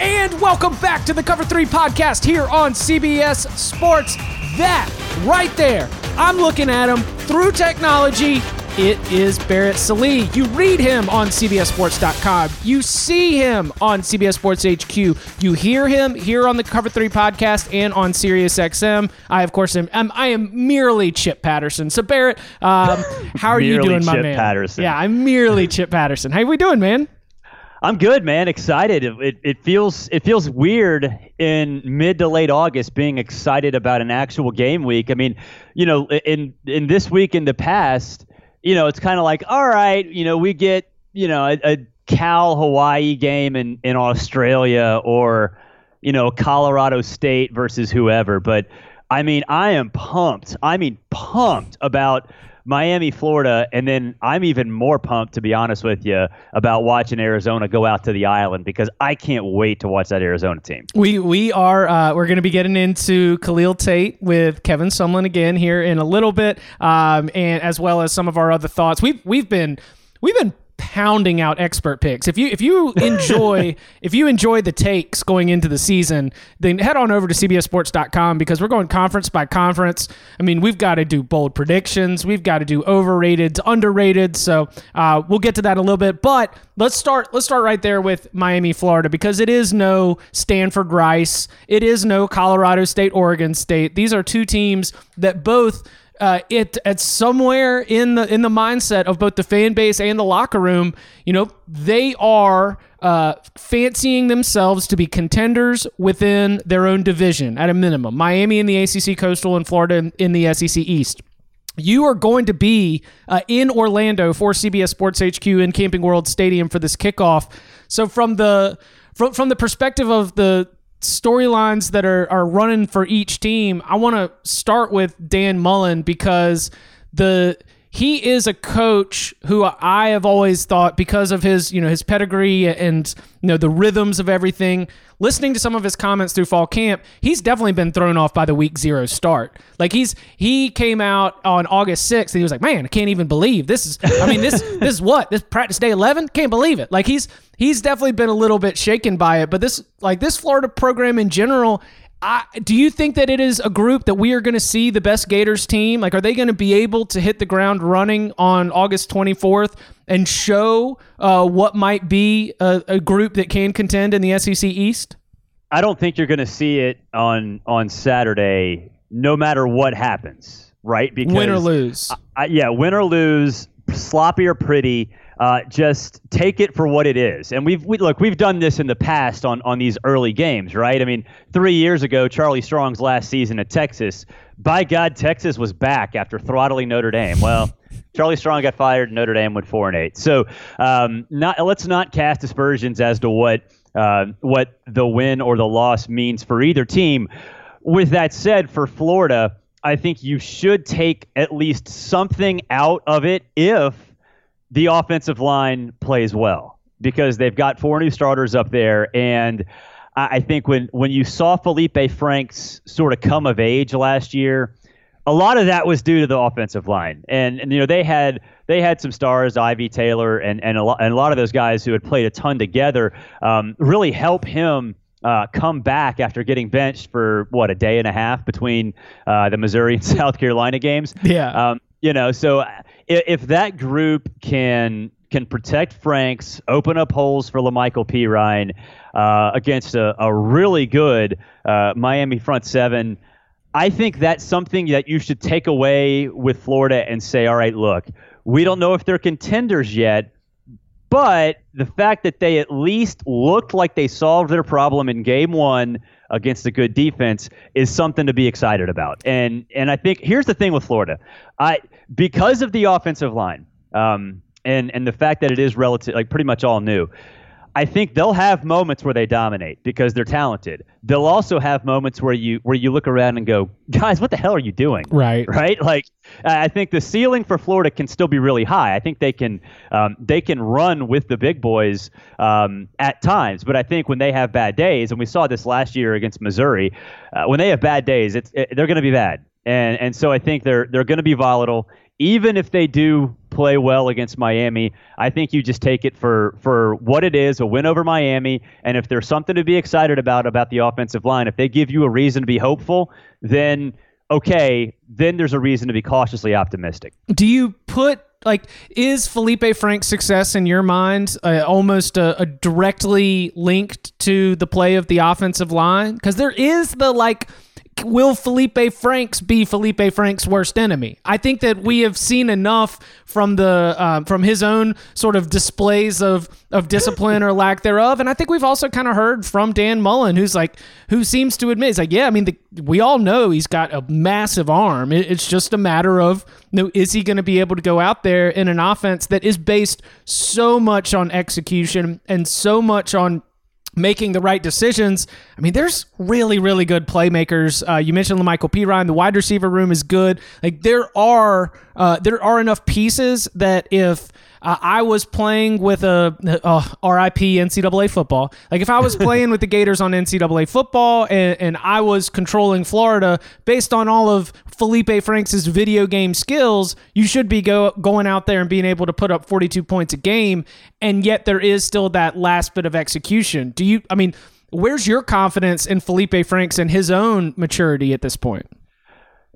And welcome back to the Cover 3 podcast here on CBS Sports. That right there, I'm looking at him through technology. It is Barrett Sallee. You read him on CBSSports.com. You see him on CBS Sports HQ. You hear him here on the Cover 3 podcast and on SiriusXM. I, of course, am I'm, I am merely Chip Patterson. So, Barrett, um, how are you doing, my Chip man? Patterson. Yeah, I'm merely Chip Patterson. How are we doing, man? I'm good, man. Excited. It, it, feels it feels weird in mid to late August being excited about an actual game week. I mean, you know, in in this week in the past, you know, it's kind of like, all right, you know, we get you know a, a Cal Hawaii game in in Australia or you know Colorado State versus whoever, but I mean, I am pumped. I mean, pumped about. Miami, Florida, and then I'm even more pumped, to be honest with you, about watching Arizona go out to the island because I can't wait to watch that Arizona team. We we are uh, we're going to be getting into Khalil Tate with Kevin Sumlin again here in a little bit, um, and as well as some of our other thoughts. We've we've been we've been pounding out expert picks. If you if you enjoy if you enjoy the takes going into the season, then head on over to cbssports.com because we're going conference by conference. I mean, we've got to do bold predictions, we've got to do overrated, underrated. So uh, we'll get to that a little bit, but let's start let's start right there with Miami, Florida because it is no Stanford Rice, it is no Colorado State, Oregon State. These are two teams that both uh, it at somewhere in the in the mindset of both the fan base and the locker room, you know, they are uh, fancying themselves to be contenders within their own division at a minimum. Miami in the ACC Coastal and Florida in, in the SEC East. You are going to be uh, in Orlando for CBS Sports HQ in Camping World Stadium for this kickoff. So from the from from the perspective of the storylines that are are running for each team, I want to start with Dan Mullen because the he is a coach who I have always thought because of his, you know, his pedigree and you know the rhythms of everything. Listening to some of his comments through fall camp, he's definitely been thrown off by the week zero start. Like he's he came out on August sixth and he was like, "Man, I can't even believe this is. I mean, this this is what this practice day eleven. Can't believe it. Like he's he's definitely been a little bit shaken by it. But this like this Florida program in general I, do you think that it is a group that we are going to see the best Gators team? Like, are they going to be able to hit the ground running on August 24th and show uh, what might be a, a group that can contend in the SEC East? I don't think you're going to see it on on Saturday, no matter what happens, right? Because Win or lose. I, yeah, win or lose, sloppy or pretty. Uh, just take it for what it is. And we've we, look, we've done this in the past on on these early games, right? I mean, three years ago, Charlie Strong's last season at Texas. By God, Texas was back after throttling Notre Dame. Well. Charlie Strong got fired. Notre Dame went four and eight. So, um, not let's not cast aspersions as to what uh, what the win or the loss means for either team. With that said, for Florida, I think you should take at least something out of it if the offensive line plays well because they've got four new starters up there and I I think when when you saw Felipe Franks sort of come of age last year, a lot of that was due to the offensive line, and and you know they had they had some stars, Ivey Taylor, and and a lot and a lot of those guys who had played a ton together, um, really help him. Uh, come back after getting benched for what a day and a half between uh, the Missouri and South Carolina games. Yeah. Um, you know, so if, if that group can can protect Franks, open up holes for Lamical Perine uh, against a, a really good uh, Miami front seven. I think that's something that you should take away with Florida and say, all right, look, we don't know if they're contenders yet, but the fact that they at least looked like they solved their problem in game one against a good defense is something to be excited about. And and I think here's the thing with Florida, I because of the offensive line, um, and and the fact that it is relative like pretty much all new. I think they'll have moments where they dominate because they're talented. They'll also have moments where you where you look around and go, guys, what the hell are you doing? Right. Right. Like I think the ceiling for Florida can still be really high. I think they can um, they can run with the big boys um, at times, but I think when they have bad days, and we saw this last year against Missouri, uh, when they have bad days, it's it, they're going to be bad, and and so I think they're they're going to be volatile even if they do play well against Miami, I think you just take it for for what it is, a win over Miami. And if there's something to be excited about about the offensive line, if they give you a reason to be hopeful, then okay, then there's a reason to be cautiously optimistic. Do you put like is Felipe Frank's success in your mind uh, almost a, a directly linked to the play of the offensive line? Because there is the like will Felipe Franks be Felipe Franks' worst enemy? I think that we have seen enough from the uh, from his own sort of displays of of discipline or lack thereof, and I think we've also kind of heard from Dan Mullen, who's like who seems to admit he's like, yeah, I mean, the, we all know he's got a massive arm. It, it's just a matter of you know, is he going to be able to go out there in an offense that is based so much on execution and so much on making the right decisions. I mean, there's really, really good playmakers. Uh, you mentioned Lamical Perine. The wide receiver room is good. Like there are uh, there are enough pieces that if uh, I was playing with a uh, RIP NCAA football. Like if I was playing with the Gators on NCAA football and, and I was controlling Florida based on all of Felipe Franks' video game skills, you should be go, going out there and being able to put up 42 points a game. And yet there is still that last bit of execution. Do you, I mean, where's your confidence in Felipe Franks and his own maturity at this point?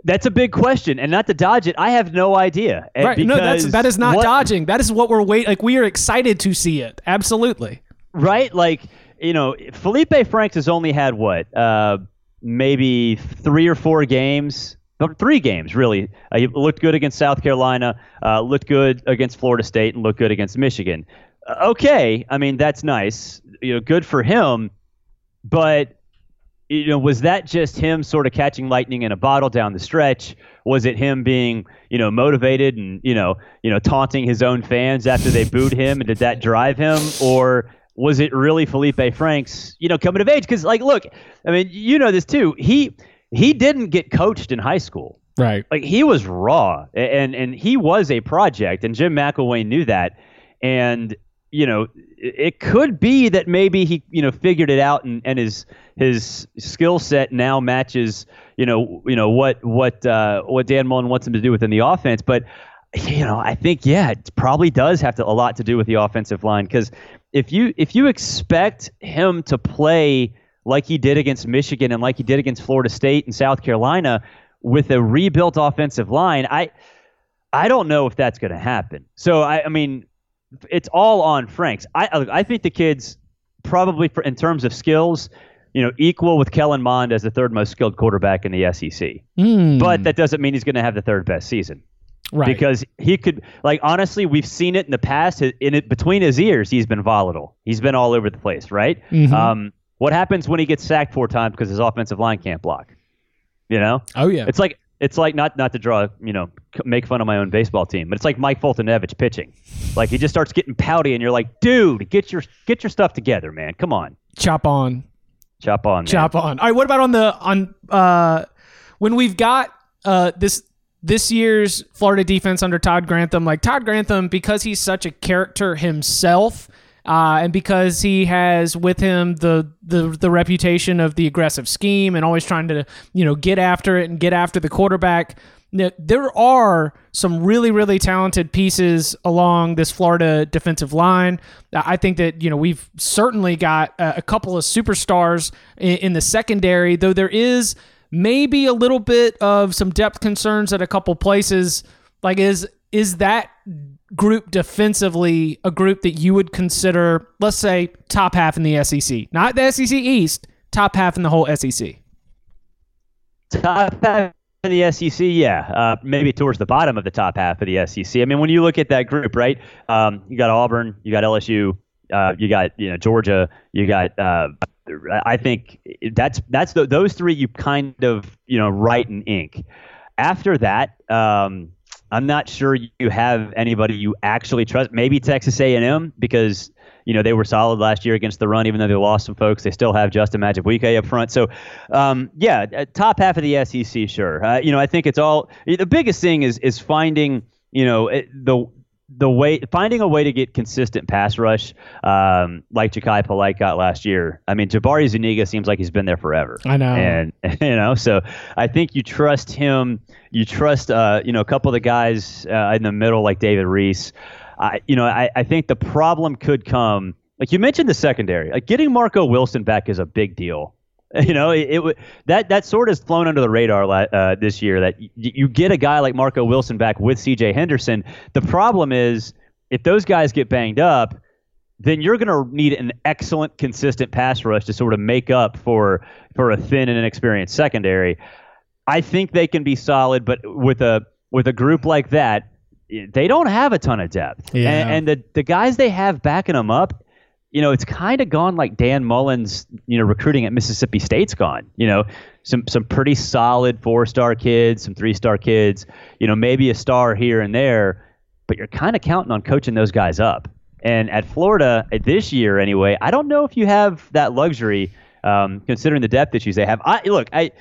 That's a big question, and not to dodge it. I have no idea. Right? No, that's that is not what, dodging. That is what we're wait. Like we are excited to see it. Absolutely. Right? Like you know, Felipe Franks has only had what, uh, maybe three or four games. Three games, really. Uh, he looked good against South Carolina, uh, looked good against Florida State, and looked good against Michigan. Uh, okay, I mean that's nice. You know, good for him. But you know, was that just him sort of catching lightning in a bottle down the stretch? Was it him being, you know, motivated and, you know, you know, taunting his own fans after they booed him? And did that drive him? Or was it really Felipe Franks, you know, coming of age? Because, like, look, I mean, you know this too. He he didn't get coached in high school. Right. Like he was raw and and he was a project and Jim McElwain knew that. And you know, it could be that maybe he, you know, figured it out and, and his his skill set now matches, you know, you know what what uh, what Dan Mullen wants him to do within the offense. But you know, I think yeah, it probably does have to, a lot to do with the offensive line because if you if you expect him to play like he did against Michigan and like he did against Florida State and South Carolina with a rebuilt offensive line, I I don't know if that's going to happen. So I, I mean it's all on Franks. I I think the kids probably for, in terms of skills, you know, equal with Kellen Mond as the third most skilled quarterback in the SEC. Mm. But that doesn't mean he's going to have the third best season. Right. Because he could, like, honestly, we've seen it in the past. In it between his ears, he's been volatile. He's been all over the place, right? Mm-hmm. Um, what happens when he gets sacked four times because his offensive line can't block? You know? Oh yeah. It's like it's like not not to draw you know make fun of my own baseball team, but it's like Mike Foltynewicz pitching. Like he just starts getting pouty, and you're like, dude, get your get your stuff together, man. Come on, chop on, chop on, man. chop on. All right, what about on the on uh when we've got uh this this year's Florida defense under Todd Grantham, like Todd Grantham, because he's such a character himself uh, and because he has with him the, the the reputation of the aggressive scheme and always trying to you know get after it and get after the quarterback. There are some really, really talented pieces along this Florida defensive line. Uh, I think that you know we've certainly got uh, a couple of superstars in the secondary, though there is maybe a little bit of some depth concerns at a couple places. Like is is that group defensively a group that you would consider, let's say, top half in the SEC, not the SEC East, top half in the whole SEC? Top half in the SEC, yeah, uh, maybe towards the bottom of the top half of the SEC. I mean, when you look at that group, right? Um, you got Auburn, you got LSU, uh, you got you know Georgia, you got. Uh, I think that's that's the, those three you kind of you know write in ink. After that, um, I'm not sure you have anybody you actually trust. Maybe Texas A&M because you know they were solid last year against the run, even though they lost some folks. They still have Justin Madubuike up front. So, um, yeah, uh, top half of the SEC, sure. Uh, you know, I think it's all the biggest thing is is finding you know the the way finding a way to get consistent pass rush um, like Jachai Polite got last year. I mean, Jabari Zuniga seems like he's been there forever. I know, and you know, so I think you trust him. You trust, uh, you know, a couple of the guys uh, in the middle like David Reese. I, you know, I, I think the problem could come. Like you mentioned, the secondary. Like getting Marco Wilson back is a big deal. You know, it, it that that sort of flown under the radar uh, this year. That y- you get a guy like Marco Wilson back with C.J. Henderson. The problem is if those guys get banged up, then you're going to need an excellent, consistent pass rush to sort of make up for for a thin and inexperienced secondary. I think they can be solid, but with a with a group like that, they don't have a ton of depth. Yeah. And, and the the guys they have backing them up, you know, it's kind of gone like Dan Mullen's, you know, recruiting at Mississippi State's gone. You know, some some pretty solid four star kids, some three star kids. You know, maybe a star here and there, but you're kind of counting on coaching those guys up. And at Florida this year, anyway, I don't know if you have that luxury, um, considering the depth issues they have. I look, I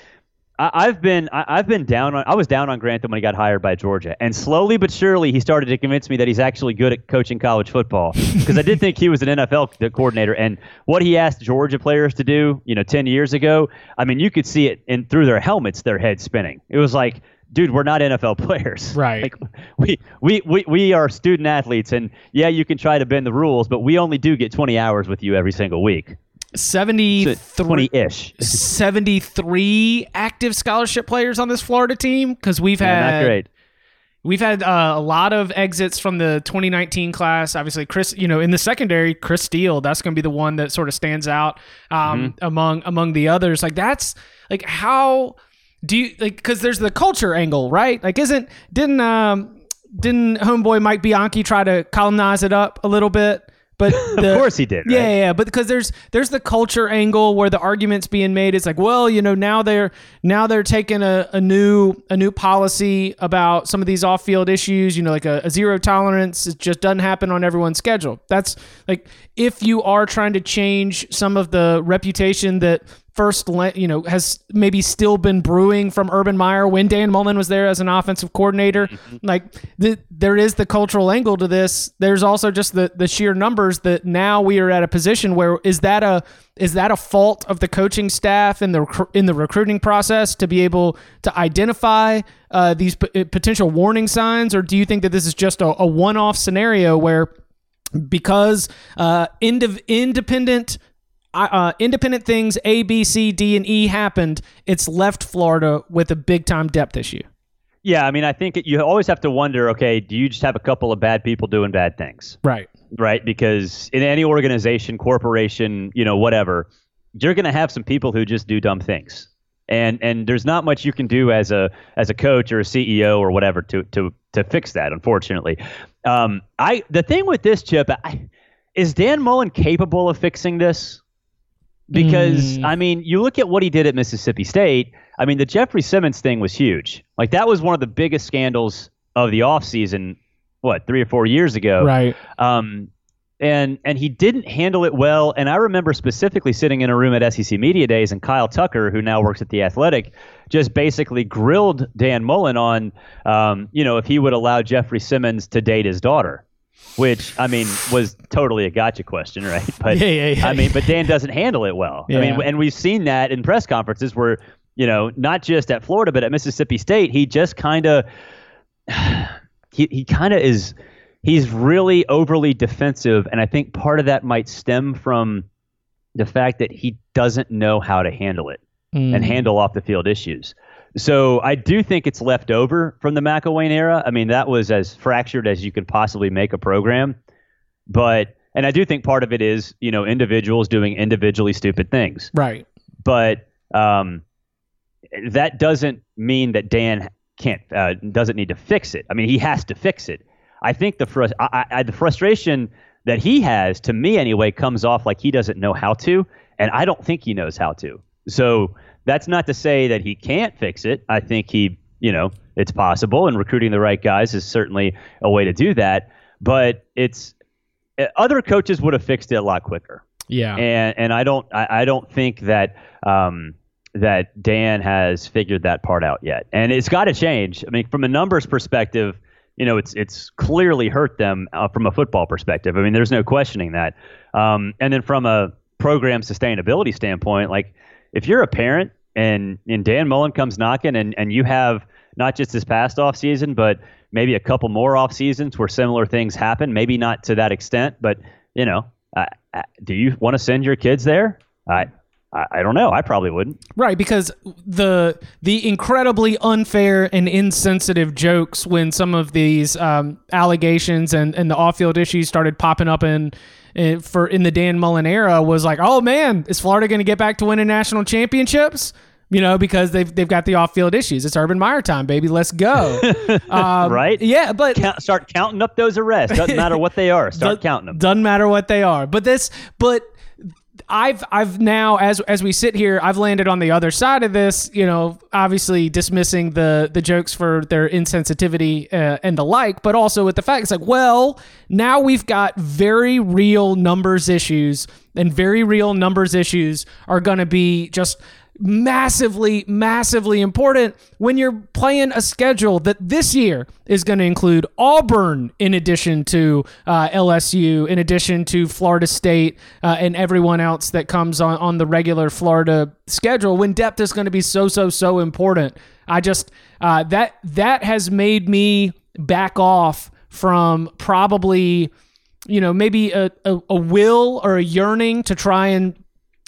I, have been I, have been down on I was down on Grantham when he got hired by Georgia, and slowly but surely he started to convince me that he's actually good at coaching college football. Because I did think he was an NFL coordinator, and what he asked Georgia players to do, you know, ten years ago, I mean, you could see it in through their helmets, their heads spinning. It was like. Dude, we're not NFL players. Right. Like we, we, we, we are student athletes, and yeah, you can try to bend the rules, but we only do get 20 hours with you every single week. 73 ish 73 active scholarship players on this Florida team because we've had yeah, not great. We've had uh, a lot of exits from the 2019 class. Obviously, Chris, you know, in the secondary, Chris Steele, that's going to be the one that sort of stands out um, mm-hmm. among among the others. Like that's like how do you like because there's the culture angle, right? Like, isn't didn't um didn't homeboy Mike Bianchi try to colonize it up a little bit? But the, of course he did. Right? Yeah, yeah. But because there's there's the culture angle where the arguments being made is like, well, you know, now they're now they're taking a, a new a new policy about some of these off field issues. You know, like a, a zero tolerance. It just doesn't happen on everyone's schedule. That's like if you are trying to change some of the reputation that first, you know, has maybe still been brewing from Urban Meyer when Dan Mullen was there as an offensive coordinator. Mm-hmm. Like the, there is the cultural angle to this. There's also just the the sheer numbers that now we are at a position where is that a is that a fault of the coaching staff in the in the recruiting process to be able to identify uh, these p- potential warning signs, or do you think that this is just a, a one off scenario where because uh, ind- independent uh, independent things A, B, C, D, and E happened, it's left Florida with a big time depth issue. Yeah, I mean, I think you always have to wonder. Okay, do you just have a couple of bad people doing bad things? Right. Right. Because in any organization, corporation, you know, whatever, you're going to have some people who just do dumb things, and and there's not much you can do as a as a coach or a CEO or whatever to to to fix that. Unfortunately, um, I the thing with this chip, I, is Dan Mullen capable of fixing this? Because mm. I mean, you look at what he did at Mississippi State. I mean, the Jeffrey Simmons thing was huge. Like that was one of the biggest scandals of the offseason, what, 3 or 4 years ago. Right. Um and and he didn't handle it well and I remember specifically sitting in a room at SEC Media Days and Kyle Tucker who now works at the Athletic just basically grilled Dan Mullen on um, you know, if he would allow Jeffrey Simmons to date his daughter which I mean was totally a gotcha question, right? But yeah, yeah, yeah. I mean, but Dan doesn't handle it well. Yeah. I mean, and we've seen that in press conferences where you know not just at Florida but at Mississippi State, he just kind of he he kind of is he's really overly defensive, and I think part of that might stem from the fact that he doesn't know how to handle it mm. and handle off the field issues. So I do think it's left over from the McElwain era. I mean, that was as fractured as you could possibly make a program. But and I do think part of it is you know individuals doing individually stupid things. Right. But um, that doesn't mean that Dan can't uh, doesn't need to fix it. I mean, he has to fix it. I think the frust- I, I, the frustration that he has, to me anyway, comes off like he doesn't know how to, and I don't think he knows how to. So that's not to say that he can't fix it. I think he, you know, it's possible, and recruiting the right guys is certainly a way to do that. But it's uh, other coaches would have fixed it a lot quicker. Yeah. And and I don't I, I don't think that um, that Dan has figured that part out yet. And it's got to change. I mean, from a numbers perspective, you know, it's it's clearly hurt them uh, from a football perspective. I mean, there's no questioning that. Um, and then from a program sustainability standpoint, like if you're a parent and and Dan Mullen comes knocking and and you have not just this past off season, but maybe a couple more off seasons where similar things happen, maybe not to that extent, but you know, uh, do you want to send your kids there? I I, don't know. I probably wouldn't. Right, because the the incredibly unfair and insensitive jokes when some of these um, allegations and, and the off field issues started popping up in for in the Dan Mullen era was like, oh man, is Florida going to get back to winning national championships? You know, because they've they've got the off field issues. It's Urban Meyer time, baby. Let's go. Um, right? Yeah, but Count, start counting up those arrests. Doesn't matter what they are. Start counting them. Doesn't matter what they are. But this, but I've I've now as as we sit here, I've landed on the other side of this. You know, obviously dismissing the the jokes for their insensitivity uh, and the like, but also with the fact it's like, well, now we've got very real numbers issues, and very real numbers issues are going to be just massively, massively important when you're playing a schedule that this year is going to include Auburn in addition to uh, LSU, in addition to Florida State, uh, and everyone else that comes on, on the regular Florida schedule when depth is going to be so, so, so important. I just, uh, that, that has made me back off from probably, you know, maybe a, a, a will or a yearning to try and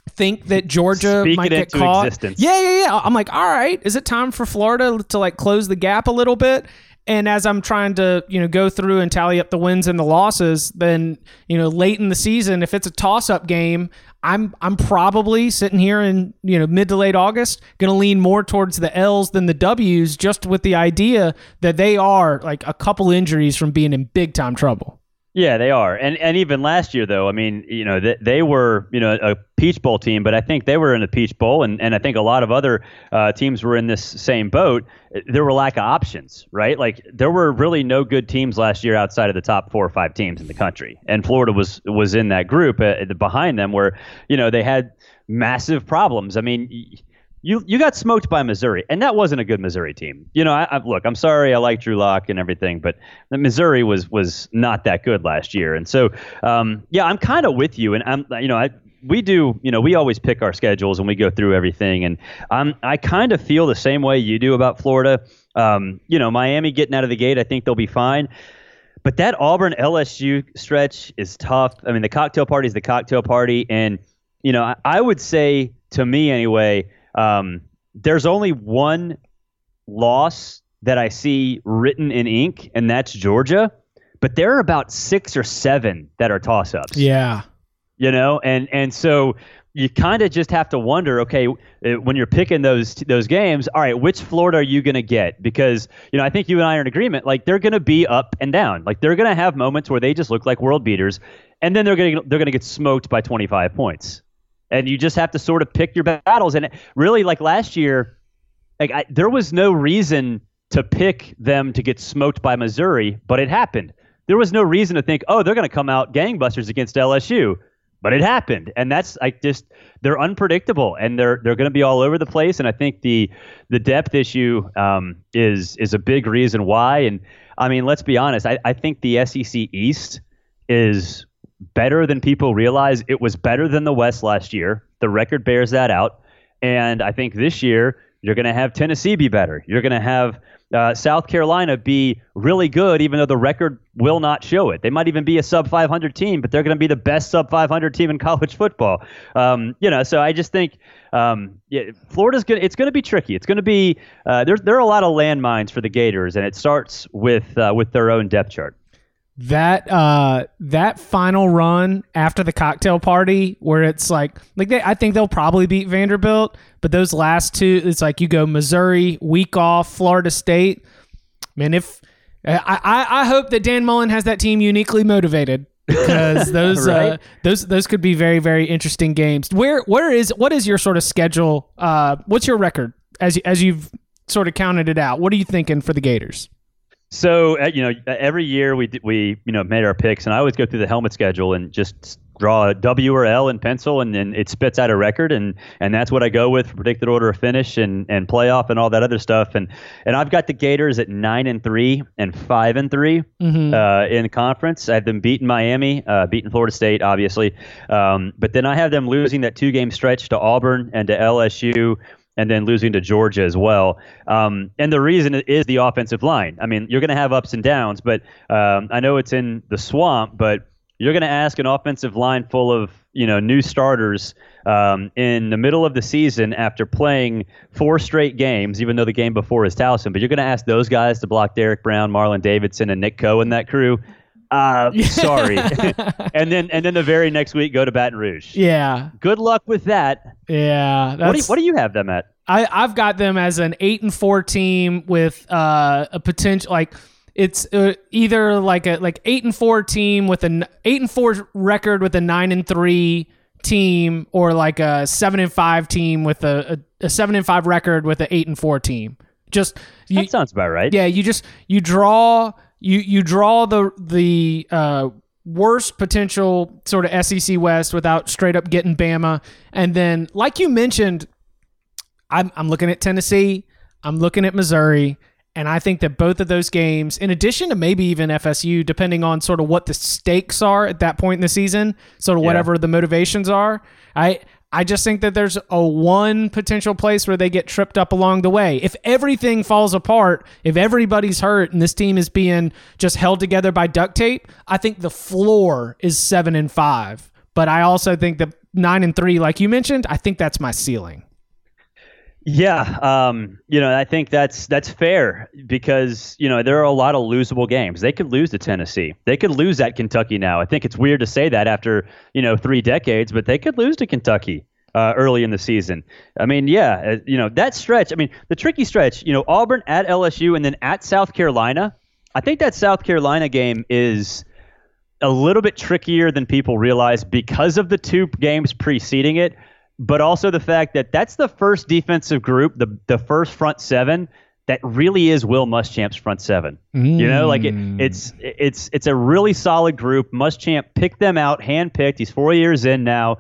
think that Georgia Speak might get caught. existence. Yeah, yeah, yeah. I'm like, all right, is it time for Florida to like close the gap a little bit? And as I'm trying to, you know, go through and tally up the wins and the losses, then, you know, late in the season, if it's a toss-up game, I'm I'm probably sitting here in, you know, mid to late August, going to lean more towards the L's than the W's just with the idea that they are like a couple injuries from being in big time trouble. Yeah, they are, and and even last year though, I mean, you know, they, they were you know a Peach Bowl team, but I think they were in the Peach Bowl, and, and I think a lot of other uh, teams were in this same boat. There were lack of options, right? Like there were really no good teams last year outside of the top four or five teams in the country, and Florida was was in that group uh, behind them, where you know they had massive problems. I mean. Y- you you got smoked by Missouri, and that wasn't a good Missouri team. You know, I, I, look, I'm sorry, I like Drew Lock and everything, but Missouri was was not that good last year, and so um, yeah, I'm kind of with you, and I'm you know I. We do, you know, we always pick our schedules and we go through everything, and I'm I kind of feel the same way you do about Florida. Um, you know, Miami getting out of the gate, I think they'll be fine. But that Auburn LSU stretch is tough. I mean, the cocktail party is the cocktail party, and you know, I, I would say to me anyway, um, there's only one loss that I see written in ink, and that's Georgia. But there are about six or seven that are toss ups. Yeah. You know, and and so you kind of just have to wonder, okay, uh, when you're picking those those games, all right, which Florida are you going to get? Because you know, I think you and I are in agreement. Like they're going to be up and down. Like they're going to have moments where they just look like world beaters, and then they're going to they're going to get smoked by 25 points. And you just have to sort of pick your battles. And really, like last year, like I, there was no reason to pick them to get smoked by Missouri, but it happened. There was no reason to think, oh, they're going to come out gangbusters against LSU, but it happened. And that's like just they're unpredictable and they're they're going to be all over the place. And I think the the depth issue um, is is a big reason why. And I mean, let's be honest. I, I think the SEC East is better than people realize. It was better than the West last year. The record bears that out. And I think this year You're going to have Tennessee be better. You're going to have uh, South Carolina be really good, even though the record will not show it. They might even be a sub 500 team, but they're going to be the best sub 500 team in college football. Um, you know, so I just think um, yeah, Florida's going. It's going to be tricky. It's going to be uh, there. There are a lot of landmines for the Gators, and it starts with uh, with their own depth chart that uh that final run after the cocktail party where it's like like they I think they'll probably beat Vanderbilt, but those last two it's like you go Missouri, week off, Florida State. Man, if I I, I hope that Dan Mullen has that team uniquely motivated because those Right. uh, those those could be very very interesting games. Where where is what is your sort of schedule? Uh, what's your record as as you've sort of counted it out? What are you thinking for the Gators? So uh, you know, every year we d- we you know made our picks, and I always go through the helmet schedule and just draw a W or L in pencil, and then it spits out a record, and and that's what I go with for predicted order of finish and and playoff and all that other stuff, and and I've got the Gators at nine and three and five and 3 uh, in conference. I have them beating Miami, uh, beating Florida State, obviously, um, but then I have them losing that two game stretch to Auburn and to LSU and then losing to Georgia as well. Um, and the reason is the offensive line. I mean, you're going to have ups and downs, but um, I know it's in the swamp, but you're going to ask an offensive line full of you know new starters um, in the middle of the season after playing four straight games, even though the game before is Towson. But you're going to ask those guys to block Derrick Brown, Marlon Davidson, and Nick Coe and that crew. Uh, sorry. and then and then the very next week go to Baton Rouge. Yeah, Good luck with that. yeah. That's, What do, you, what do you have them at? I, I've got them as an eight and four team with uh, a potential like it's uh, either like a like eight and four team with an eight and four record with a nine and three team, or like a seven and five team with a, a, a seven and five record with an eight and four team. Just you, That sounds about right. yeah, you just you draw you you draw the the uh, worst potential sort of SEC West without straight up getting Bama, and then like you mentioned, I'm I'm looking at Tennessee, I'm looking at Missouri, and I think that both of those games, in addition to maybe even FSU, depending on sort of what the stakes are at that point in the season, sort of Yeah. whatever the motivations are, I I just think that there's a one potential place where they get tripped up along the way. If everything falls apart, if everybody's hurt and this team is being just held together by duct tape, I think the floor is seven and five. But I also think that nine and three, like you mentioned, I think that's my ceiling. Yeah, um, you know, I think that's that's fair because you know there are a lot of losable games. They could lose to Tennessee. They could lose at Kentucky now. I think it's weird to say that after you know three decades, but they could lose to Kentucky uh, early in the season. I mean, yeah, uh, you know that stretch. I mean, the tricky stretch. You know, Auburn at LSU and then at South Carolina. I think that South Carolina game is a little bit trickier than people realize because of the two games preceding it, but also the fact that that's the first defensive group, the the first front seven that really is Will Muschamp's front seven. You know, like it, mm. it's it's it's a really solid group. Muschamp picked them out, handpicked. He's four years in now,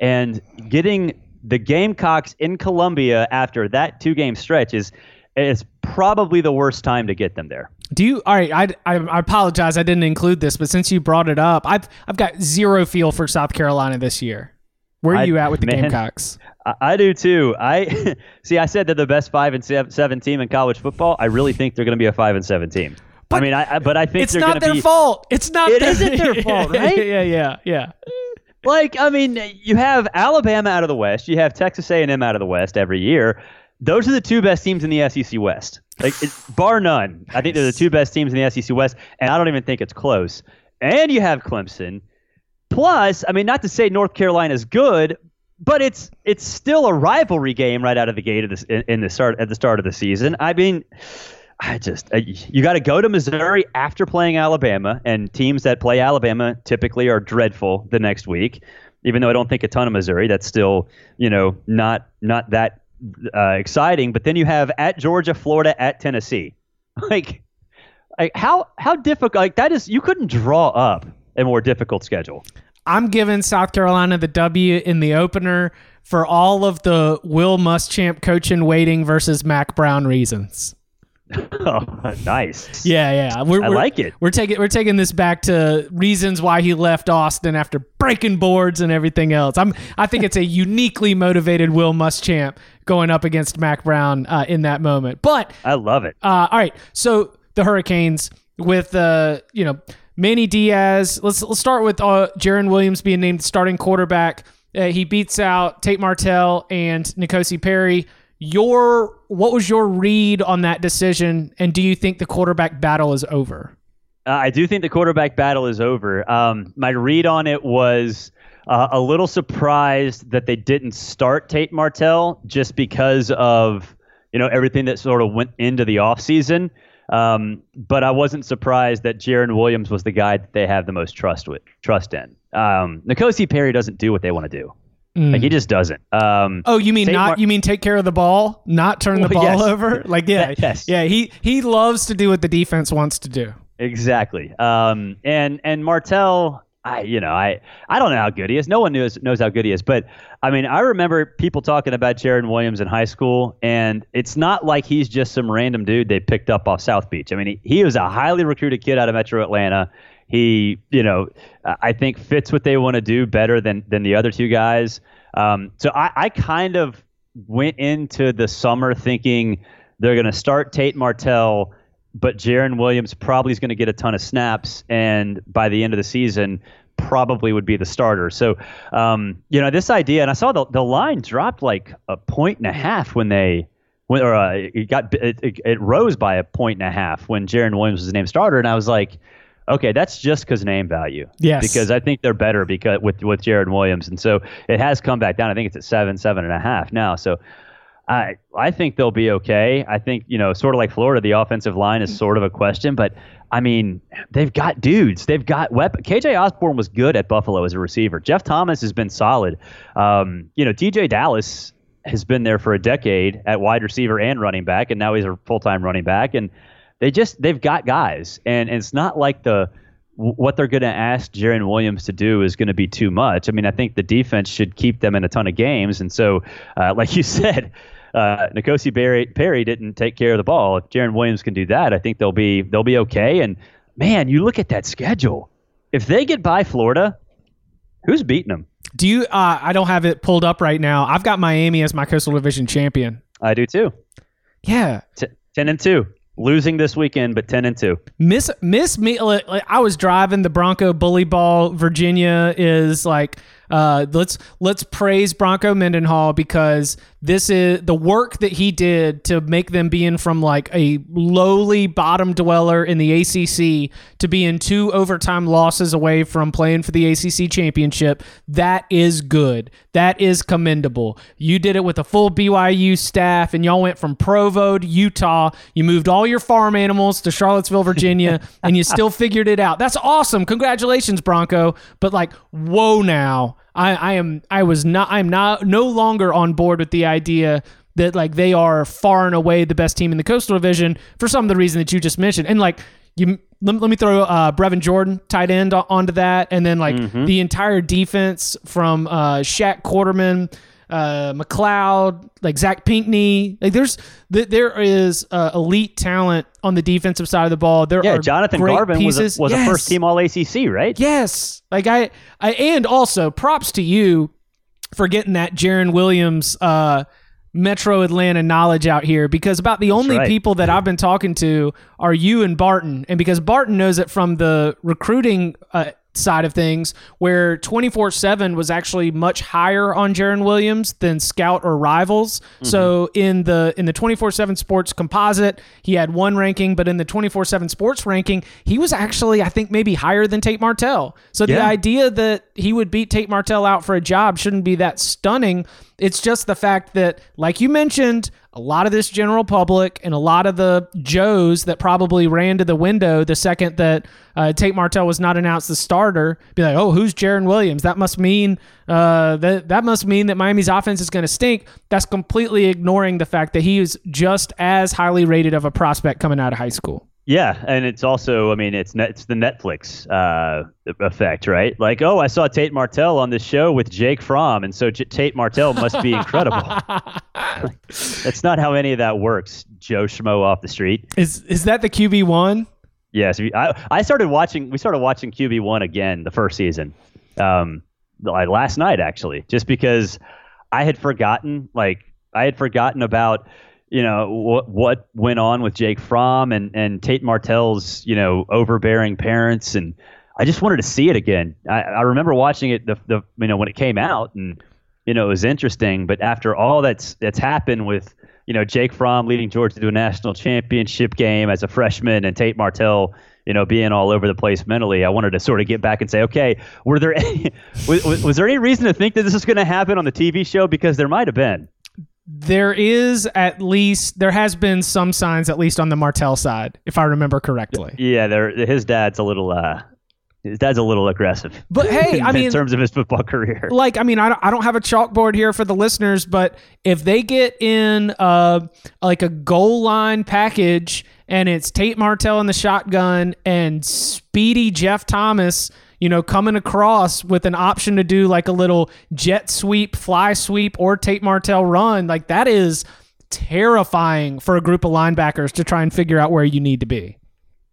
and getting the Gamecocks in Columbia after that two game stretch is is probably the worst time to get them there. Do you? All right. I, I, I apologize. I didn't include this, but since you brought it up, I've I've got zero feel for South Carolina this year. Where are I- you at with the man. Gamecocks? I, I do too. I see. I said they're the best five and seven, seven team in college football. I really think they're going to be a five and seven team. But I mean, I, I but I think It's they're not their be fault. It's not. It their, isn't their fault, right? yeah, yeah, yeah. like. I mean, you have Alabama out of the West. You have Texas A and M out of the West every year. Those are the two best teams in the SEC West, like bar none. I think they're the two best teams in the SEC West, and I don't even think it's close. And you have Clemson. Plus, I mean, not to say North Carolina's good, but it's it's still a rivalry game right out of the gate this in, in the start at the start of the season. I mean, I just I, you got to go to Missouri after playing Alabama, and teams that play Alabama typically are dreadful the next week. Even though I don't think a ton of Missouri, that's still you know not not that uh, exciting. But then you have at Georgia, Florida, at Tennessee, like. Like how how difficult like that is you couldn't draw up a more difficult schedule. I'm giving South Carolina the W in the opener for all of the Will Muschamp coach in waiting versus Mack Brown reasons. oh, nice. Yeah, yeah. We're, I we're- like it. We're taking we're taking this back to reasons why he left Austin after breaking boards and everything else. I'm I think it's a uniquely motivated Will Muschamp going up against Mack Brown uh, in that moment. But I love it. uh, all right, so the Hurricanes with uh, you know Manny Diaz. Let's let's start with uh, Jarren Williams being named starting quarterback. Uh, he beats out Tate Martell and N'Kosi Perry. Your what was your read on that decision, and do you think the quarterback battle is over? Uh, I do think the quarterback battle is over. Um, my read on it was uh, a little surprised that they didn't start Tate Martell just because of you know everything that sort of went into the offseason. Um, but I wasn't surprised that Jarren Williams was the guy that they have the most trust with, trust in. Um, N'Kosi Perry doesn't do what they want to do. Like he just doesn't. Um, Oh, you mean not? Mar- you mean take care of the ball, not turn the Well, ball yes. over? Like yeah, Yes. yeah. He he loves to do what the defense wants to do. Exactly. Um, and and Martell, I you know I I don't know how good he is. No one knows knows how good he is. But I mean, I remember people talking about Jarren Williams in high school, and it's not like he's just some random dude they picked up off South Beach. I mean, he, he was a highly recruited kid out of Metro Atlanta. He, you know, I think fits what they want to do better than than the other two guys. Um, so I, I kind of went into the summer thinking they're going to start Tate Martell, but Jarren Williams probably is going to get a ton of snaps, and by the end of the season, probably would be the starter. So, um, you know, this idea, and I saw the the line dropped like a point and a half when they. When, or uh, it got it, it, it rose by a point and a half when Jarren Williams was named starter, and I was like, okay, that's just because name value. Yes. Because I think they're better because with with Jared Williams, and so it has come back down. I think it's at seven, seven and a half now. So I I think they'll be okay. I think you know, sort of like Florida, the offensive line is sort of a question, but I mean, they've got dudes. They've got weapon. KJ Osborn was good at Buffalo as a receiver. Jeff Thomas has been solid. Um, you know, DJ Dallas has been there for a decade at wide receiver and running back, and now he's a full time running back. And they just they've got guys, and, and it's not like the what they're going to ask Jarren Williams to do is going to be too much. I mean, I think the defense should keep them in a ton of games, and so, uh, like you said, uh, N'Kosi Perry, Perry didn't take care of the ball. If Jarren Williams can do that, I think they'll be they'll be okay. And man, you look at that schedule. If they get by Florida, who's beating them? Do you? Uh, I don't have it pulled up right now. I've got Miami as my Coastal Division champion. I do too. Yeah, T- ten and two, losing this weekend, but ten and two. miss miss me. Like, I was driving the Bronco bully ball. Virginia is like. Uh, let's let's praise Bronco Mendenhall because this is the work that he did to make them being from like a lowly bottom dweller in the ACC to being two overtime losses away from playing for the ACC championship. That is good. That is commendable. You did it with a full BYU staff, and y'all went from Provo to Utah. You moved all your farm animals to Charlottesville, Virginia, and you still figured it out. That's awesome. Congratulations, Bronco. But like, whoa now. I, I am I was not I'm not no longer on board with the idea that like they are far and away the best team in the Coastal Division for some of the reason that you just mentioned. And like you let, let me throw uh, Brevin Jordan tight end onto that, and then like the entire defense from uh, Shaq Quarterman, uh, McCloud, like Zach Pinkney. Like there's th- there is uh, elite talent on the defensive side of the ball. There Yeah, are Jonathan great Garvin pieces. was a, was Yes. a first team All ACC, right? Yes. Like I, I and also props to you for getting that Jarren Williams uh Metro Atlanta knowledge out here because about the only right. people that I've been talking to are you and Barton. And because Barton knows it from the recruiting uh, side of things, where 24 7 was actually much higher on Jarren Williams than Scout or Rivals. Mm-hmm. So in the in the 24 7 sports composite, he had one ranking, but in the 24 7 sports ranking, he was actually, I think, maybe higher than Tate Martell. So the idea that he would beat Tate Martell out for a job shouldn't be that stunning. It's just the fact that, like you mentioned, a lot of this general public and a lot of the Joes that probably ran to the window the second that uh, Tate Martell was not announced the starter, be like, "Oh, who's Jarren Williams? That must mean uh, that that must mean that Miami's offense is going to stink." That's completely ignoring the fact that he is just as highly rated of a prospect coming out of high school. Yeah, and it's also, I mean, it's net, it's the Netflix uh, effect, right? Like, oh, I saw Tate Martell on this show with Jake Fromm, and so J- Tate Martell must be incredible. That's not how any of that works, Joe Schmo off the street. Is is that the QB one? Yes, I I started watching. We started watching QB one again the first season, um, like last night actually, just because I had forgotten, like I had forgotten about you know what what went on with Jake Fromm and and Tate Martell's you know overbearing parents. And I just wanted to see it again. I, I remember watching it the the you know when it came out and you know it was interesting, but after all that's that's happened with you know Jake Fromm leading Georgia to a national championship game as a freshman and Tate Martell you know being all over the place mentally, I wanted to sort of get back and say, okay, were there any, was, was there any reason to think that this was going to happen on the TV show? Because there might have been there is at least there has been some signs at least on the Martell side, if I remember correctly. Yeah, there his dad's a little uh his dad's a little aggressive. But hey, I mean, in terms of his football career, like I mean, I don't, I don't have a chalkboard here for the listeners, but if they get in uh like a goal line package and it's Tate Martell in the shotgun and speedy Jeff Thomas you know, coming across with an option to do like a little jet sweep, fly sweep, or Tate Martell run, like that is terrifying for a group of linebackers to try and figure out where you need to be.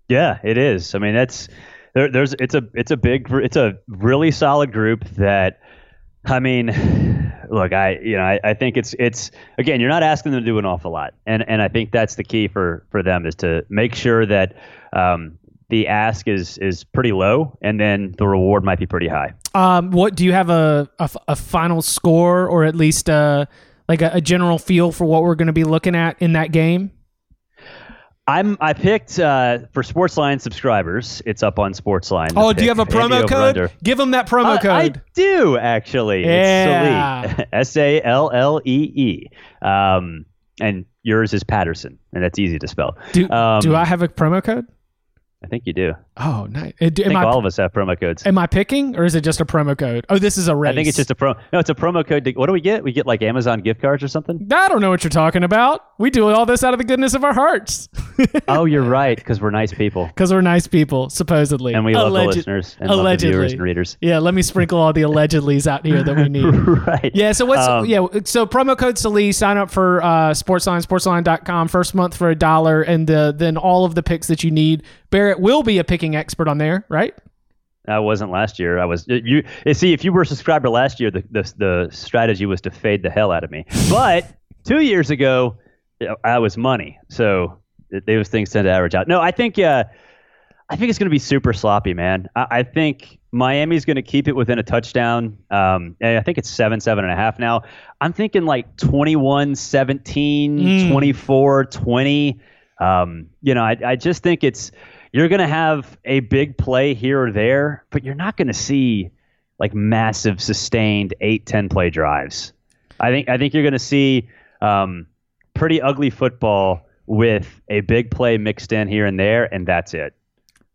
Yeah, it is. I mean, that's there, there's it's a it's a big it's a really solid group that. I mean, look, I you know I, I think it's it's again you're not asking them to do an awful lot, and and I think that's the key for for them is to make sure that um, the ask is is pretty low, and then the reward might be pretty high. Um, what do you have a a, a final score, or at least a like a, a general feel for what we're going to be looking at in that game? I'm I picked uh, for Sportsline subscribers. It's up on Sportsline. Oh, do you have a promo code? Give them that promo uh, code. I do actually. Yeah. It's S A L L E E. Um, and yours is Patterson, and that's easy to spell. Do, um, do I have a promo code? I think you do. Oh, nice. I think I, all of us have promo codes. Am I picking, or is it just a promo code? Oh, this is a race. I think it's just a promo. No, it's a promo code. To, what do we get? We get like Amazon gift cards or something. I don't know what you're talking about. We do all this out of the goodness of our hearts. oh, you're right, because we're nice people. Because we're nice people, supposedly, and we love the listeners and allegedly. love the viewers and readers. Yeah, let me sprinkle all the allegedlys out here that we need. right. Yeah. So what's um, yeah? So promo code Sallee. Sign up for uh, Sportsline, Sportsline.com. First month for a dollar, and the, then all of the picks that you need. Barrett will be a picking expert on there right? I wasn't last year. I was you. See, if you were a subscriber last year, the, the the strategy was to fade the hell out of me. But two years ago, I was money, so those things tend to average out. No, I think uh, I think it's going to be super sloppy, man. I, I think Miami's going to keep it within a touchdown. Um, and I think it's seven, seven and a half now. I'm thinking like 21, 17, mm. 24, 20. Um, you know, I, I just think it's you're going to have a big play here or there, but you're not going to see like massive sustained eight, 10 play drives. I think I think you're going to see um, pretty ugly football with a big play mixed in here and there, and that's it.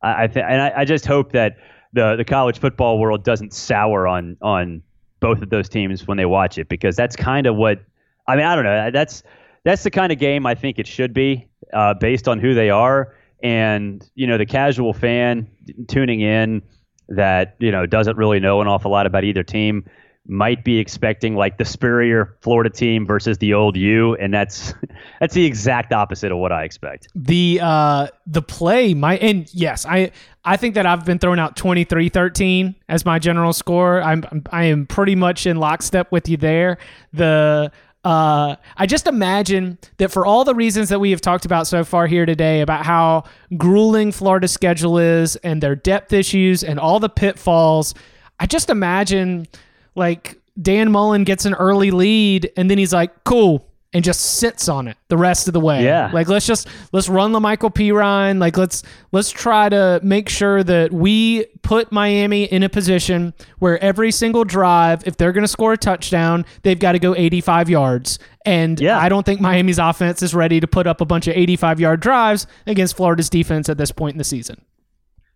I, I th- and I, I just hope that the the college football world doesn't sour on on both of those teams when they watch it because that's kind of what I mean. I don't know. That's that's the kind of game I think it should be uh, based on who they are and you know the casual fan tuning in that you know doesn't really know an awful lot about either team might be expecting like the superior Florida team versus the old U, and that's that's the exact opposite of what I expect. The uh the play might and yes, I I think that I've been throwing out 23-13 as my general score. I'm I am pretty much in lockstep with you there. The uh, I just imagine that for all the reasons that we have talked about so far here today about how grueling Florida's schedule is and their depth issues and all the pitfalls, I just imagine like Dan Mullen gets an early lead and then he's like, cool, and just sits on it the rest of the way. Yeah. Like let's just let's run the Lamical Perine. Like let's let's try to make sure that we put Miami in a position where every single drive, if they're gonna score a touchdown, they've got to go 85 yards. And yeah. I don't think Miami's offense is ready to put up a bunch of 85 yard drives against Florida's defense at this point in the season.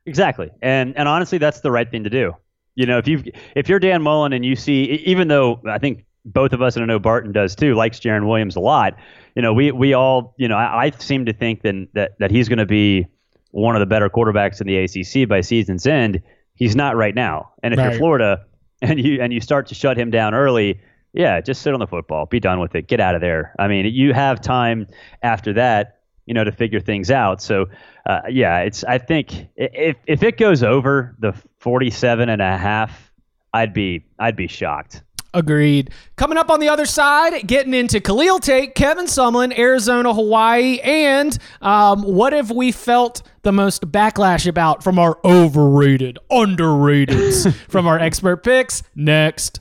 Exactly. And and honestly that's the right thing to do. You know, if you if you're Dan Mullen and you see even though I think both of us, and I know Barton does too, likes Jarren Williams a lot. You know, we we all, you know, I, I seem to think that that, that he's going to be one of the better quarterbacks in the ACC by season's end. He's not right now. And if Right. you're Florida and you and you start to shut him down early, yeah, just sit on the football, be done with it, get out of there. I mean, you have time after that, you know, to figure things out. So, uh, yeah, it's. I think if if it goes over the 47 and a half, I'd be I'd be shocked. Agreed. Coming up on the other side, getting into Khalil Tate, Kevin Sumlin, Arizona, Hawaii, and um, what have we felt the most backlash about from our overrated, underrateds from our expert picks? Next.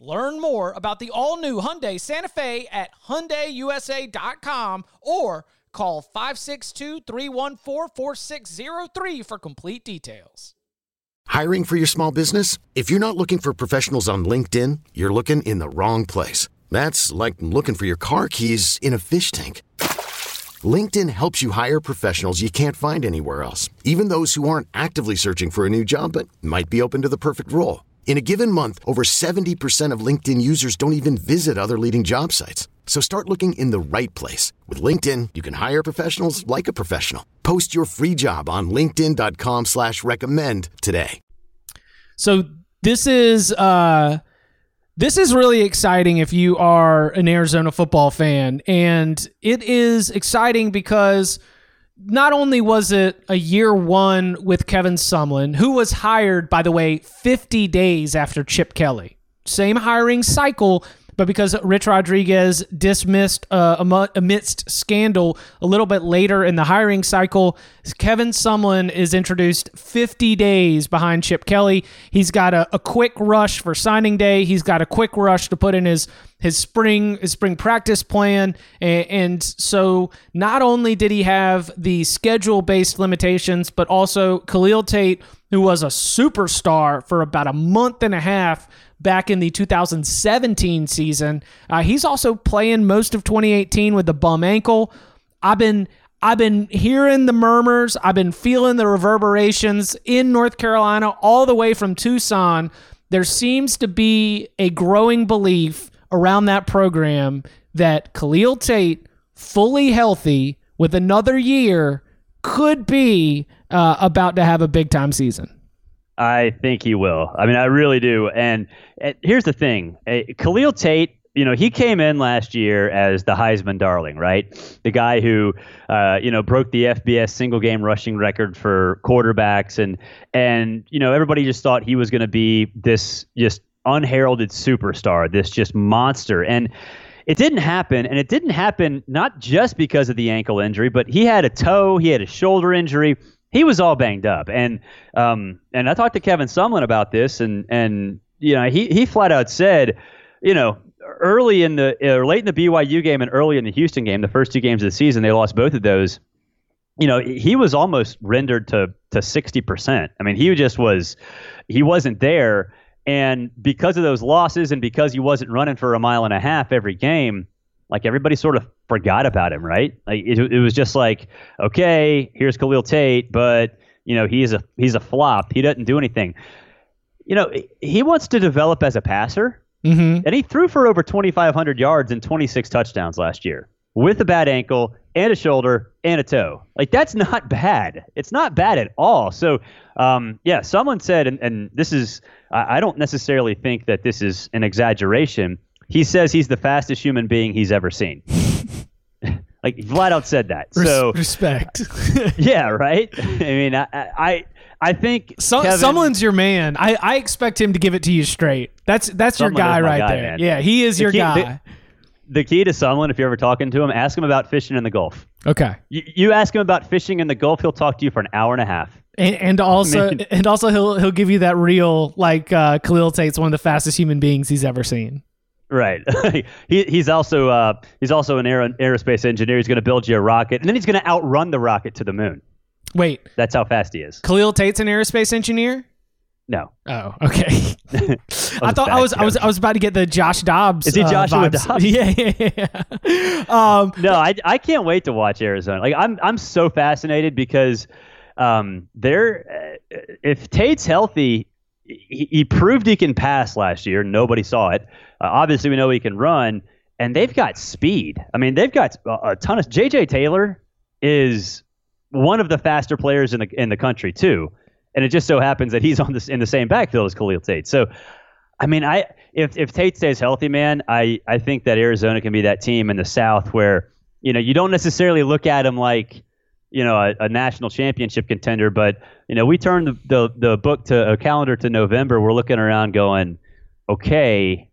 Learn more about the all-new Hyundai Santa Fe at hyundaiusa.com or call 562-314-4603 for complete details. Hiring for your small business? If you're not looking for professionals on LinkedIn, you're looking in the wrong place. That's like looking for your car keys in a fish tank. LinkedIn helps you hire professionals you can't find anywhere else, even those who aren't actively searching for a new job but might be open to the perfect role. In a given month, over 70% of LinkedIn users don't even visit other leading job sites. So start looking in the right place. With LinkedIn, you can hire professionals like a professional. Post your free job on linkedin.com slash recommend today. So this is uh this is really exciting if you are an Arizona football fan and it is exciting because not only was it a year one with Kevin Sumlin, who was hired, by the way, 50 days after Chip Kelly. Same hiring cycle, but because Rich Rodriguez dismissed uh, amidst scandal a little bit later in the hiring cycle, Kevin Sumlin is introduced 50 days behind Chip Kelly. He's got a, a quick rush for signing day. He's got a quick rush to put in his his spring his spring practice plan, and, and so not only did he have the schedule based limitations, but also Khalil Tate, who was a superstar for about a month and a half back in the 2017 season. Uh, he's also playing most of 2018 with the bum ankle. I've been I've been hearing the murmurs. I've been feeling the reverberations in North Carolina, all the way from Tucson. There seems to be a growing belief around that program that Khalil Tate, fully healthy with another year, could be uh, about to have a big time season. I think he will. I mean, I really do. And, here's the thing: uh, Khalil Tate. You know, he came in last year as the Heisman darling, right? The guy who, uh, you know, broke the FBS single game rushing record for quarterbacks, and and you know, everybody just thought he was going to be this just unheralded superstar, this just monster, and it didn't happen, and it didn't happen not just because of the ankle injury, but he had a toe, he had a shoulder injury he was all banged up, and um, and I talked to Kevin Sumlin about this, and and you know he he flat out said, you know, early in the or late in the BYU game and early in the Houston game, the first two games of the season, they lost both of those. You know, he was almost rendered to to sixty percent. I mean, he just was, he wasn't there, and because of those losses, and because he wasn't running for a mile and a half every game, like everybody sort of forgot about him, right? Like it, it was just like, okay, here's Khalil Tate, but you know he's a he's a flop. He doesn't do anything. You know, he wants to develop as a passer, Mm-hmm. and he threw for over 2,500 yards and 26 touchdowns last year with a bad ankle and a shoulder and a toe. Like that's not bad. It's not bad at all. So, um, yeah, someone said, and, and this is, I I don't necessarily think that this is an exaggeration. He says he's the fastest human being he's ever seen. Like he flat out said that. Res- So respect. yeah, right. I mean, I I, I think so, Kevin, Sumlin's your man. I, I expect him to give it to you straight. That's that's your guy right guy, there. man. Yeah, he is The your key- guy. The- key to Sumlin, if you're ever talking to him, ask him about fishing in the Gulf. okay. You, you ask him about fishing in the Gulf, he'll talk to you for an hour and a half. And, and also, Man. and also, he'll he'll give you that real like uh, Khalil Tate's one of the fastest human beings he's ever seen. Right. he, he's also uh, he's also an aer- aerospace engineer. He's going to build you a rocket, and then he's going to outrun the rocket to the moon. Wait, That's how fast he is. Khalil Tate's an aerospace engineer. No. Oh, okay. I thought I was I was. I was about to get the Josh Dobbs. Is he uh, Joshua. Dobbs? Yeah, yeah, yeah. Um, No, I, I can't wait to watch Arizona. Like I'm I'm so fascinated because um they're uh, if Tate's healthy, he, he proved he can pass last year. Nobody saw it. Uh, obviously, we know he can run, and they've got speed. I mean, they've got a, a ton of. JJ Taylor is one of the faster players in the in the country too, and it just so happens that he's on this in the same backfield as Khalil Tate. So. I mean, I if if Tate stays healthy, man, I I think that Arizona can be that team in the South where you know you don't necessarily look at them like you know a, a national championship contender, but you know we turn the, the the book to a calendar to November. We're looking around going, okay,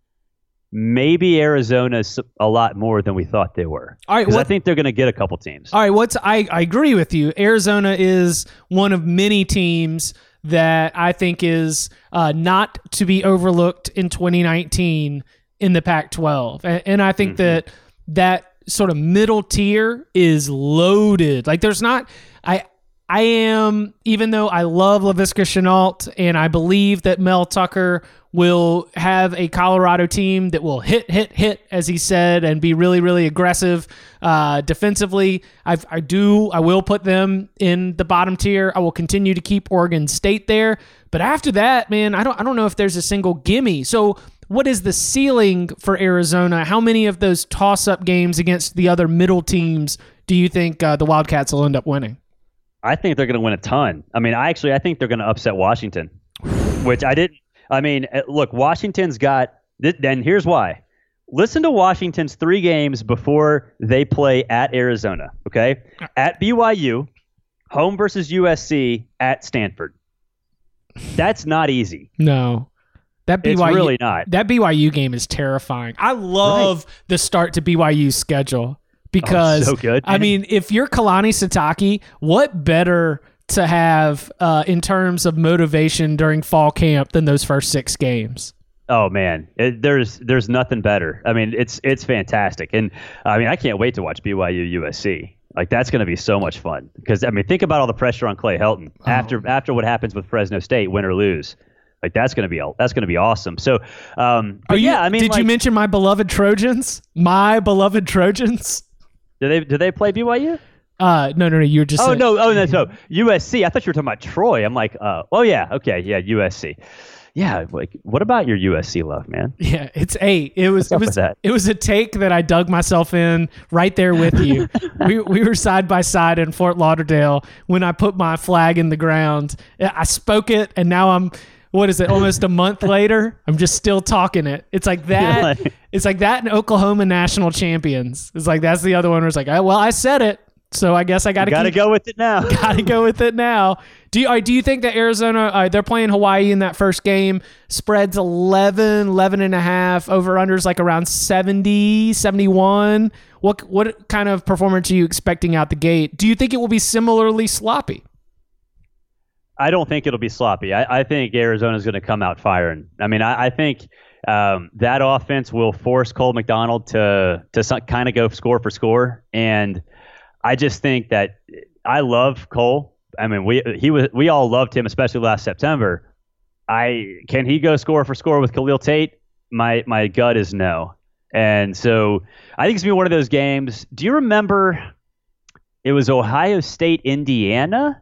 maybe Arizona's a lot more than we thought they were. All right, 'Cause I think they're going to get a couple teams. All right, what's I, I agree with you. Arizona is one of many teams that I think is uh, not to be overlooked in 2019 in the Pac-12, and, and I think that that sort of middle tier is loaded. Like there's not I. I am, even though I love Laviska Shenault and I believe that Mel Tucker will have a Colorado team that will hit, hit, hit, as he said, and be really, really aggressive uh, defensively. I've, I do, I will put them in the bottom tier. I will continue to keep Oregon State there. But after that, man, I don't, I don't know if there's a single gimme. So, what is the ceiling for Arizona? How many of those toss-up games against the other middle teams do you think uh, the Wildcats will end up winning? I think they're going to win a ton. I mean, I actually I think they're going to upset Washington, which I didn't. I mean, uh, look, Washington's got. Then here's why. Listen to Washington's three games before they play at Arizona. Okay, at BYU, home versus USC, at Stanford. That's not easy. No. That BYU, It's really not. That BYU game is terrifying. I love the start to BYU schedule because Oh, so good, I mean, if you're Kalani Sitake, what better to have uh, in terms of motivation during fall camp than those first six games? Oh man, it, there's there's nothing better. I mean, it's it's fantastic, and I mean, I can't wait to watch BYU USC. Like that's going to be so much fun because I mean, think about all the pressure on Clay Helton after after what happens with Fresno State, win or lose. Like that's going to be that's going to be awesome. So, um, but you, yeah, I mean, did like, you mention my beloved Trojans? My beloved Trojans? Do they do they play BYU? Uh, no, no, no. You were just Oh saying- no, oh no, so USC. I thought you were talking about Troy. I'm like, uh, oh yeah, okay, yeah, USC. Yeah, like what about your USC love, man? Yeah, it's eight. It was it was that? it was a take that I dug myself in right there with you. we we were side by side in Fort Lauderdale when I put my flag in the ground. I spoke it, and now I'm what is it? Almost a month later, I'm just still talking it. It's like that. like- it's like that in Oklahoma national champions. It's like that's the other one where it's like, oh, well, I said it, so I guess I got to Got to go with it now. Got to go with it now. Do you, uh, do you think that Arizona, uh, they're playing Hawaii in that first game, spreads 11, 11 and a half, over unders like around 70, 71? What, what kind of performance are you expecting out the gate? Do you think it will be similarly sloppy? I don't think it'll be sloppy. I, I think Arizona's going to come out firing. I mean, I, I think um, that offense will force Cole McDonald to to kind of go score for score, and I just think that I love Cole. I mean, we he was we all loved him, especially last September. I can he go score for score with Khalil Tate? My my gut is no, and so I think it's gonna be one of those games. Do you remember? It was Ohio State, Indiana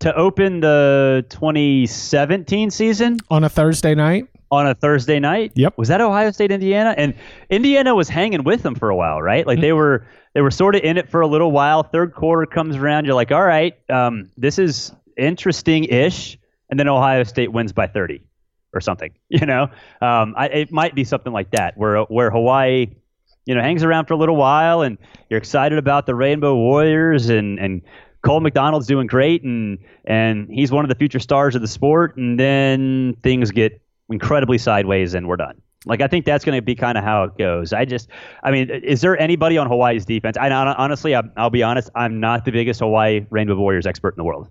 to open the 2017 season On a Thursday night? On a Thursday night. Yep. Was that Ohio State, Indiana? And Indiana was hanging with them for a while, right? Like they were they were sort of in it for a little while. Third quarter comes around, you're like, all right, um, this is interesting ish, and then Ohio State wins by 30 or something. You know, um, I, it might be something like that where where Hawaii you know hangs around for a little while, and you're excited about the Rainbow Warriors, and and Cole McDonald's doing great, and and he's one of the future stars of the sport, and then things get incredibly sideways, and we're done. Like I think that's going to be kind of how it goes. I just, I mean, is there anybody on Hawaii's defense? I honestly, I'm, I'll be honest, I'm not the biggest Hawaii Rainbow Warriors expert in the world.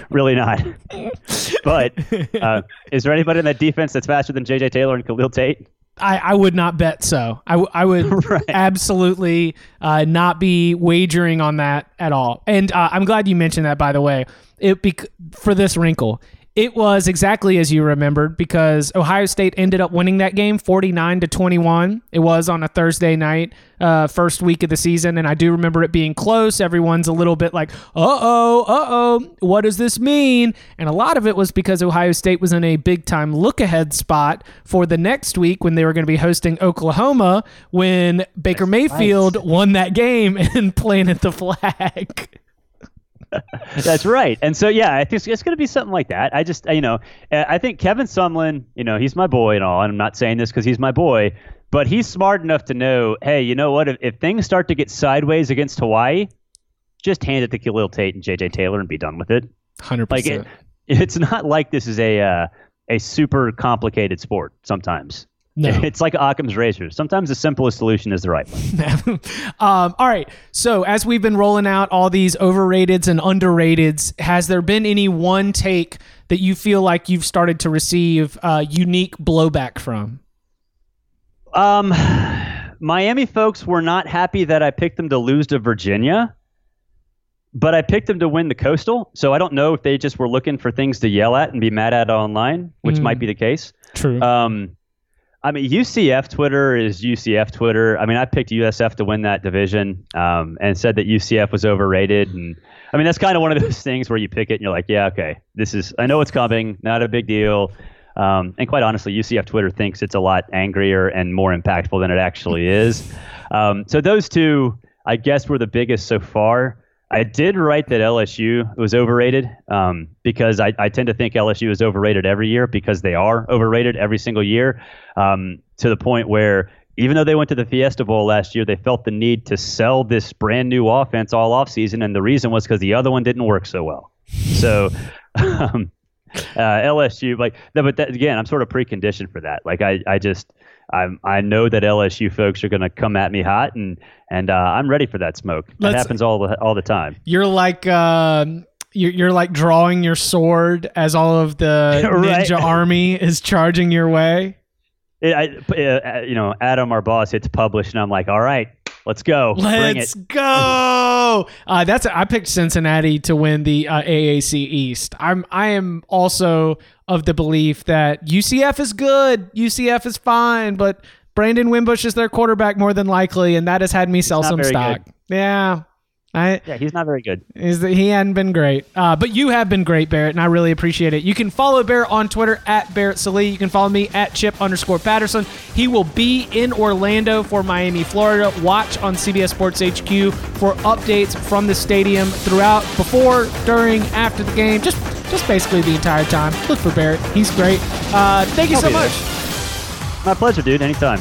really not. but uh, is there anybody in that defense that's faster than J.J. Taylor and Khalil Tate? I, I would not bet so. I, w- I would right. absolutely uh, not be wagering on that at all. And uh, I'm glad you mentioned that, by the way. It bec- for this wrinkle, it was exactly as you remembered because Ohio State ended up winning that game 49 to 21. It was on a Thursday night, uh, first week of the season, and I do remember it being close. Everyone's a little bit like, "Uh oh, uh oh, what does this mean?" And a lot of it was because Ohio State was in a big time look ahead spot for the next week when they were going to be hosting Oklahoma when Baker Mayfield won that game and planted the flag. That's right. And so, yeah, I think it's going to be something like that. I just, you know, I think Kevin Sumlin, you know, he's my boy and all. And I'm not saying this because he's my boy, but he's smart enough to know, hey, you know what? If, if things start to get sideways against Hawaii, just hand it to Khalil Tate and J.J. Taylor and be done with it. Hundred like percent. It, it's not like this is a uh, a super complicated sport. Sometimes. No. It's like Occam's razor. Sometimes the simplest solution is the right one. um, all right. So as we've been rolling out all these overrateds and underrateds, has there been any one take that you feel like you've started to receive uh, unique blowback from? Um, Miami folks were not happy that I picked them to lose to Virginia, but I picked them to win the Coastal. So I don't know if they just were looking for things to yell at and be mad at online, which mm. might be the case. True. Um, I mean, UCF Twitter is UCF Twitter. I mean, I picked USF to win that division um, and said that UCF was overrated. And I mean, that's kind of one of those things where you pick it and you're like, yeah, okay, this is, I know it's coming, not a big deal. Um, and quite honestly, UCF Twitter thinks it's a lot angrier and more impactful than it actually is. Um, so those two, I guess, were the biggest so far. I did write that LSU was overrated um, because I, I, tend to think LSU is overrated every year because they are overrated every single year um, to the point where even though they went to the Fiesta Bowl last year, they felt the need to sell this brand new offense all offseason. And the reason was because the other one didn't work so well. So um, uh, LSU, like, but that, again, I'm sort of preconditioned for that. Like, I, I just – I'm, I know that LSU folks are going to come at me hot, and and uh, I'm ready for that smoke. That Let's, happens all the all the time. You're like uh, you're, you're like drawing your sword as all of the ninja army is charging your way. It, I, uh, you know, Adam, our boss, hits publish, and I'm like, all right, let's go. Let's go. Uh, that's I picked Cincinnati to win the uh, AAC East. I'm I am also of the belief that UCF is good, UCF is fine, but Brandon Wimbush is their quarterback more than likely, and that has had me sell some stock. Good. Yeah, I, yeah, he's not very good. Is that he hadn't been great, uh, but you have been great, Barrett, and I really appreciate it. You can follow Barrett on Twitter at Barrett Sallee. You can follow me at Chip underscore Patterson. He will be in Orlando for Miami, Florida. Watch on CBS Sports HQ for updates from the stadium throughout, before, during, after the game. Just, just basically the entire time. Look for Barrett. He's great. Uh, thank you I'll so much. There. My pleasure, dude. Anytime.